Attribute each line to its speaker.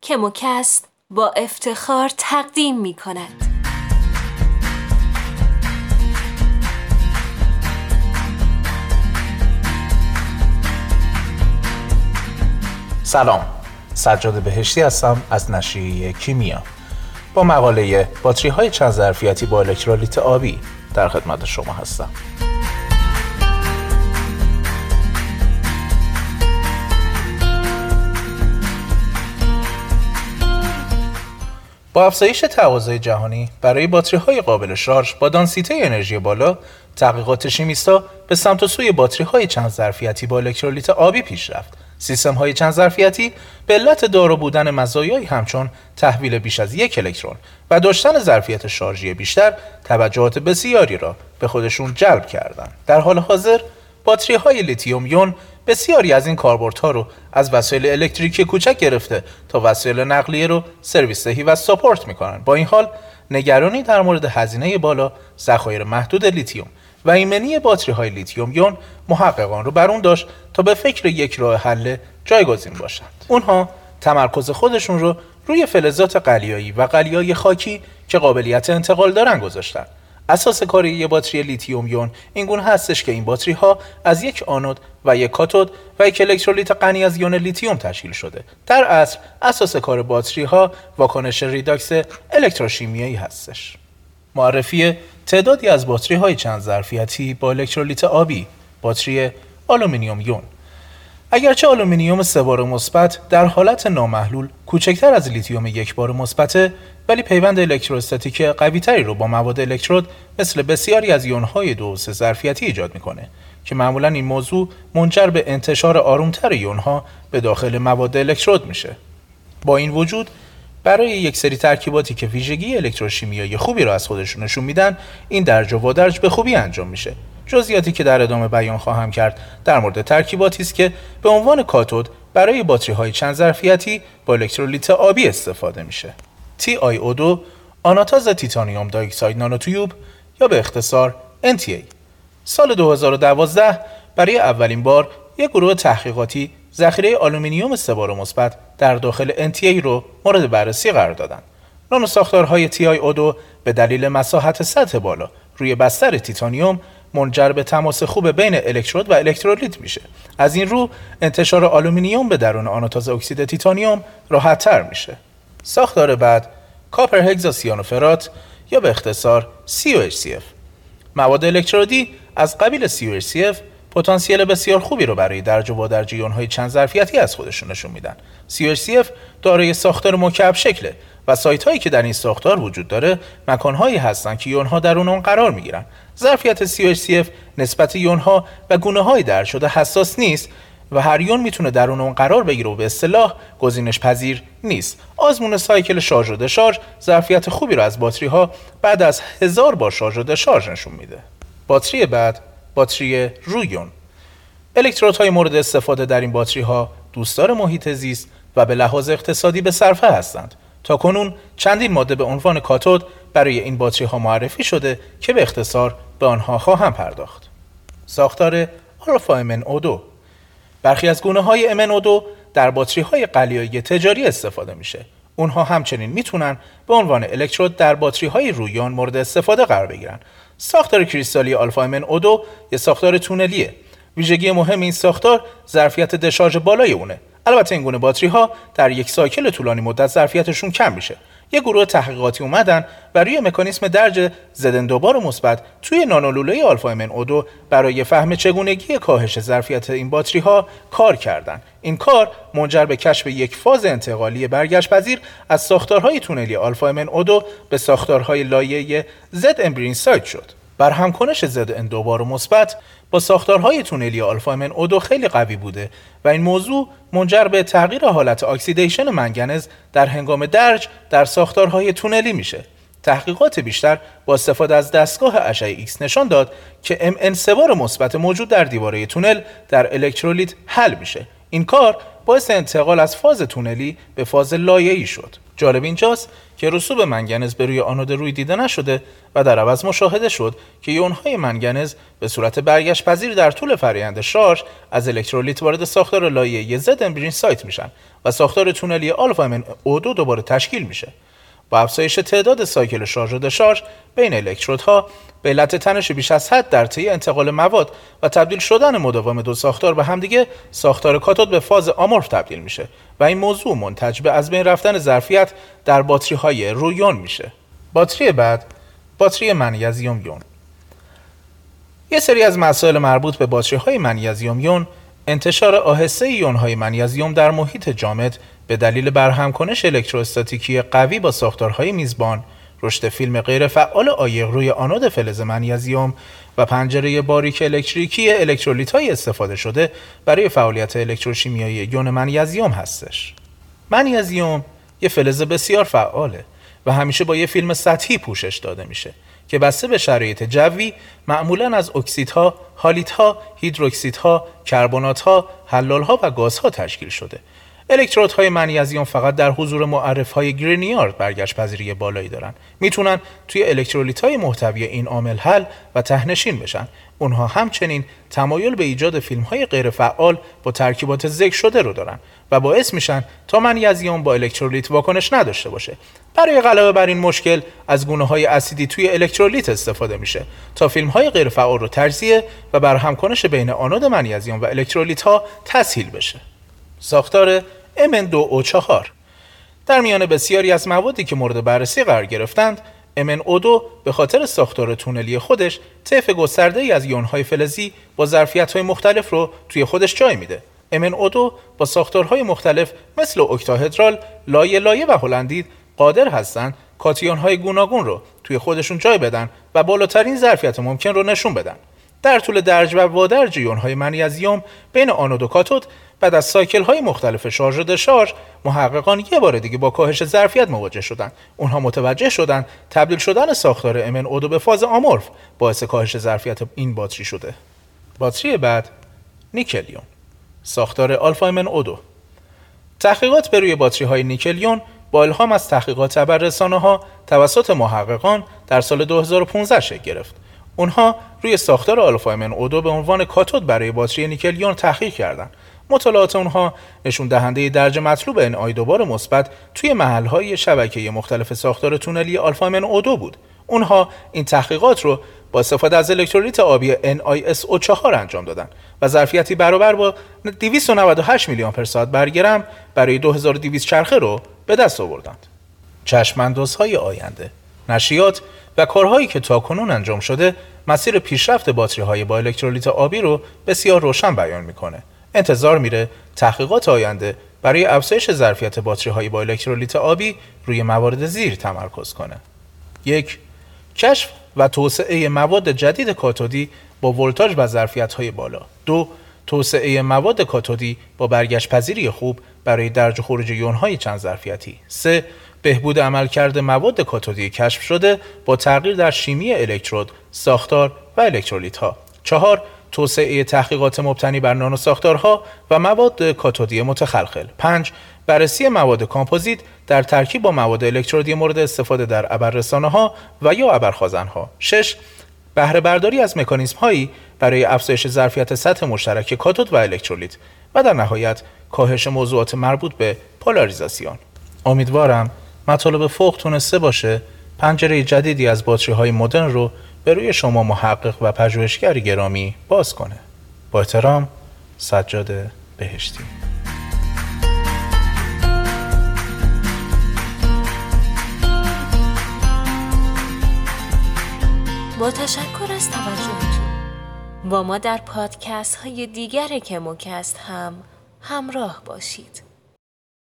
Speaker 1: که مکست با افتخار تقدیم می کند.
Speaker 2: سلام سجاد بهشتی هستم از نشریه کیمیا با مقاله باتری های چند ظرفیتی با الکترولیت آبی در خدمت شما هستم با افزایش تقاضای جهانی برای باتری های قابل شارژ با دانسیته انرژی بالا تحقیقات شیمیستا به سمت و سوی باتری های چند ظرفیتی با الکترولیت آبی پیش رفت سیستم های چند ظرفیتی به علت دارا بودن مزایایی همچون تحویل بیش از یک الکترون و داشتن ظرفیت شارژی بیشتر توجهات بسیاری را به خودشون جلب کردند. در حال حاضر باتری های لیتیوم یون بسیاری از این کاربردها رو از وسایل الکتریکی کوچک گرفته تا وسایل نقلیه رو سرویس دهی و support می‌کنن. با این حال نگرانی در مورد هزینه بالا ذخایر محدود لیتیوم و ایمنی باتری های لیتیوم یون محققان رو بر اون داشت تا به فکر یک راه حل جایگزین باشند. اونها تمرکز خودشون رو روی فلزات قلیایی و قلیایی خاکی که قابلیت انتقال دارن گذاشتن. اساس کاری یه باتری لیتیوم یون اینگونه هستش که این باتری ها از یک آنود و یک کاتود و یک الکترولیت غنی از یون لیتیوم تشکیل شده. در اصل اساس کار باتری ها واکنش redox الکتروشیمیایی هستش. معرفی تعدادی از باتری های چند ظرفیتی با الکترولیت آبی باتری آلومینیوم یون اگرچه آلومینیوم سه بار مثبت در حالت نامحلول کوچکتر از لیتیوم یک بار مثبت ولی پیوند الکتروستاتیک قویتری رو با مواد الکترود مثل بسیاری از یونهای دو سه ظرفیتی ایجاد می‌کنه که معمولا این موضوع منجر به انتشار آرومتر یونها به داخل مواد الکترود میشه. با این وجود برای یک سری ترکیباتی که ویژگی الکتروشیمیایی خوبی را از خودشون نشون میدن این درج و وادرج به خوبی انجام میشه. جزئیاتی که در ادامه بیان خواهم کرد در مورد ترکیباتی است که به عنوان کاتود برای باتری های چند ظرفیتی با الکترولیت آبی استفاده میشه. TiO2 آناتاز titanium dioxide nanotube یا به اختصار NTA سال 2012 برای اولین بار یک گروه تحقیقاتی ذخیره آلومینیوم سه مثبت در داخل NTA رو مورد بررسی قرار دادند. نانو ساختارهای TiO2 به دلیل مساحت سطح بالا روی بستر تیتانیوم منجر به تماس خوب بین الکترود و الکترولیت میشه. از این رو انتشار آلومینیوم به درون آناتاز اکسید تیتانیوم راحتتر میشه. ساختار بعد کاپر هگزاسیانوفرات یا به اختصار COHCF مواد الکترودی از قبیل COHCF پتانسیل بسیار خوبی رو برای درج و وادرج های چند ظرفیتی از خودشون نشون میدن. CHCF دارای ساختار مکعب شکله و سایت هایی که در این ساختار وجود داره مکان هایی هستن که یون ها درون اون قرار می‌گیرن. ظرفیت CHCF نسبت یون ها و گونه های درج شده حساس نیست و هر یون می‌تونه درون اون قرار بگیره و به اصطلاح گزینش پذیر نیست. آزمون سایکل شارژ و دشارژ ظرفیت خوبی رو از باتری ها بعد از هزار بار شارژ و دشارژ نشون میده. باتری بعد باتری رویون الکترودهای مورد استفاده در این باتری ها دوستدار محیط زیست و به لحاظ اقتصادی به صرفه هستند تا کنون چندین ماده به عنوان کاتود برای این باتری ها معرفی شده که به اختصار به آنها خواهم پرداخت ساختار آلفا او 2 برخی از گونه های MnO2 در باتری های قلیایی تجاری استفاده میشه. اونها همچنین می‌تونن به عنوان الکترود در باتری های رویان مورد استفاده قرار بگیرن. ساختار کریستالی آلفا امن او 2 یه ساختار تونلیه. ویژگی مهم این ساختار ظرفیت دشارژ بالای اونه. البته این گونه باتری ها در یک سایکل طولانی مدت ظرفیتشون کم میشه. یه گروه تحقیقاتی اومدن و روی مکانیسم درج Zn دوبار مثبت توی نانولوله آلفا MnO2 برای فهم چگونگی کاهش ظرفیت این باتری ها کار کردند. این کار منجر به کشف یک فاز انتقالی برگشت پذیر از ساختارهای تونلی آلفا MnO2 به ساختارهای لایه‌ای Zn-birnessite شد. برهمکنش Zn دوبار مثبت با ساختارهای تونلی آلفا MnO2 خیلی قوی بوده و این موضوع منجر به تغییر حالت oxidation منگنز در هنگام درج در ساختارهای تونلی میشه تحقیقات بیشتر با استفاده از دستگاه اشعه ایکس نشان داد که Mn سه بار مثبت موجود در دیواره تونل در الکترولیت حل میشه این کار باعث انتقال از فاز تونلی به فاز لایه‌ای شد. جالب اینجاست که رسوب منگنز به روی آنود روی دیده نشده و در عوض مشاهده شد که یونهای منگنز به صورت پذیر در طول فرآیند شارژ از الکترولیت وارد ساختار لایه‌ای Zn-birnessite میشن و ساختار تونلی آلفا من او دو دوباره تشکیل میشه. با افزایش تعداد سایکل شارژ و دشارژ بین الکترودها به علت تنش بیش از حد در طی انتقال مواد و تبدیل شدن مداوم دو ساختار به همدیگه ساختار کاتود به فاز آمورف تبدیل میشه و این موضوع منتج به از بین رفتن ظرفیت در باتری های رویون میشه. باتری بعد باتری منیزیم یون. یه سری از مسائل مربوط به باتری های منیزیم یون انتشار آهسته یون های منیزیم در محیط جامد به دلیل برهمکنش الکتروستاتیکی قوی با ساختارهای میزبان رشد فیلم غیر فعال عایق روی آنود فلز منیزیم و پنجره باریک الکتریکی الکترولیت های استفاده شده برای فعالیت الکتروشیمیایی یون منیزیم هستش. منیزیم یه فلز بسیار فعاله و همیشه با یه فیلم سطحی پوشش داده میشه که بسته به شرایط جوی معمولا از اکسیدها، هالیتها، هیدروکسیدها، کربناتها، حلالها و گازها تشکیل شده الکترودهای منیزیم فقط در حضور معرف های گرینیارد برگشت پذیری بالایی دارن. می‌تونن توی الکترولیت های محتوی این عامل حل و تهنشین بشن. اونها همچنین تمایل به ایجاد فیلم های غیر فعال با ترکیبات ذکر شده رو دارن و باعث میشن تا منیزیم با الکترولیت واکنش نداشته باشه. برای غلبه بر این مشکل از گونه های اسیدی توی الکترولیت استفاده میشه تا فیلم های غیر فعال رو تجزیه و برهمکنش بین آنود منیزیم و الکترولیت ها تسهیل بشه. ساختار MN2O4 در میان بسیاری از موادی که مورد بررسی قرار گرفتند MnO2 به خاطر ساختار تونلی خودش طیف گسترده ای از یونهای فلزی با ظرفیت مختلف رو توی خودش جای میده. MnO2 با ساختارهای مختلف مثل اکتاهدرال، لایه لایه و هلندید قادر هستند کاتیون های گوناگون رو توی خودشون جای بدن و بالاترین ظرفیت ممکن رو نشون بدن. در طول درج و وادرج یون های منیزیم بین آنود و کاتود بعد از سایکل های مختلف شارژ و دشارژ محققان یه بار دیگه با کاهش ظرفیت مواجه شدن اونها متوجه شدن تبدیل شدن ساختار امن اودو به فاز آمورف باعث کاهش ظرفیت این باتری شده. باتری بعد نیکلیون ساختار آلفا امن اودو تحقیقات به روی باتری های نیکلیون با الهام از تحقیقات رسانه ها توسط محققان در سال 2015 شکل گرفت. اونها روی ساختار آلفا امن اودو به عنوان کاتود برای باتری نیکلیون تحقیق کردند مطالعات اونها نشون دهنده درجه مطلوب ان آی دوبار مثبت توی محلهای شبکه مختلف ساختار تونلی آلفا من او بود. اونها این تحقیقات رو با استفاده از الکترولیت آبی NiSO4 انجام دادن و ظرفیتی برابر با 298 میلیون پر ساعت برگرم برای 2200 چرخه رو به دست آوردند. چشماندازهای آینده، نشریات و کارهایی که تاکنون انجام شده مسیر پیشرفت باتری های با الکترولیت آبی رو بسیار روشن بیان می‌کنه انتظار میره تحقیقات آینده برای افزایش ظرفیت باتری های با الکترولیت آبی روی موارد زیر تمرکز کنه. یک کشف و توسعه مواد جدید کاتودی با ولتاژ و ظرفیت های بالا. دو توسعه مواد کاتودی با برگشت پذیری خوب برای درج و خروج یون های چند ظرفیتی. سه بهبود عملکرد مواد کاتودی کشف شده با تغییر در شیمی الکترود، ساختار و الکترولیت ها. چهار توسعه تحقیقات مبتنی بر نانو ساختارها و مواد کاتودی متخلخل 5 بررسی مواد کامپوزیت در ترکیب با مواد الکترودی مورد استفاده در ابررسانه ها و یا ابرخازن ها 6 بهره برداری از مکانیزم هایی برای افزایش ظرفیت سطح مشترک کاتود و الکترولیت و در نهایت کاهش موضوعات مربوط به پولاریزاسیون. امیدوارم مطالب فوق تونسته باشه پنجره جدیدی از باتری های مدرن رو به روی شما محقق و پژوهشگر گرامی باز کنه. با احترام سجاد بهشتی.
Speaker 1: با تشکر از توجهتون با ما در پادکست های دیگر کموکست هم همراه باشید.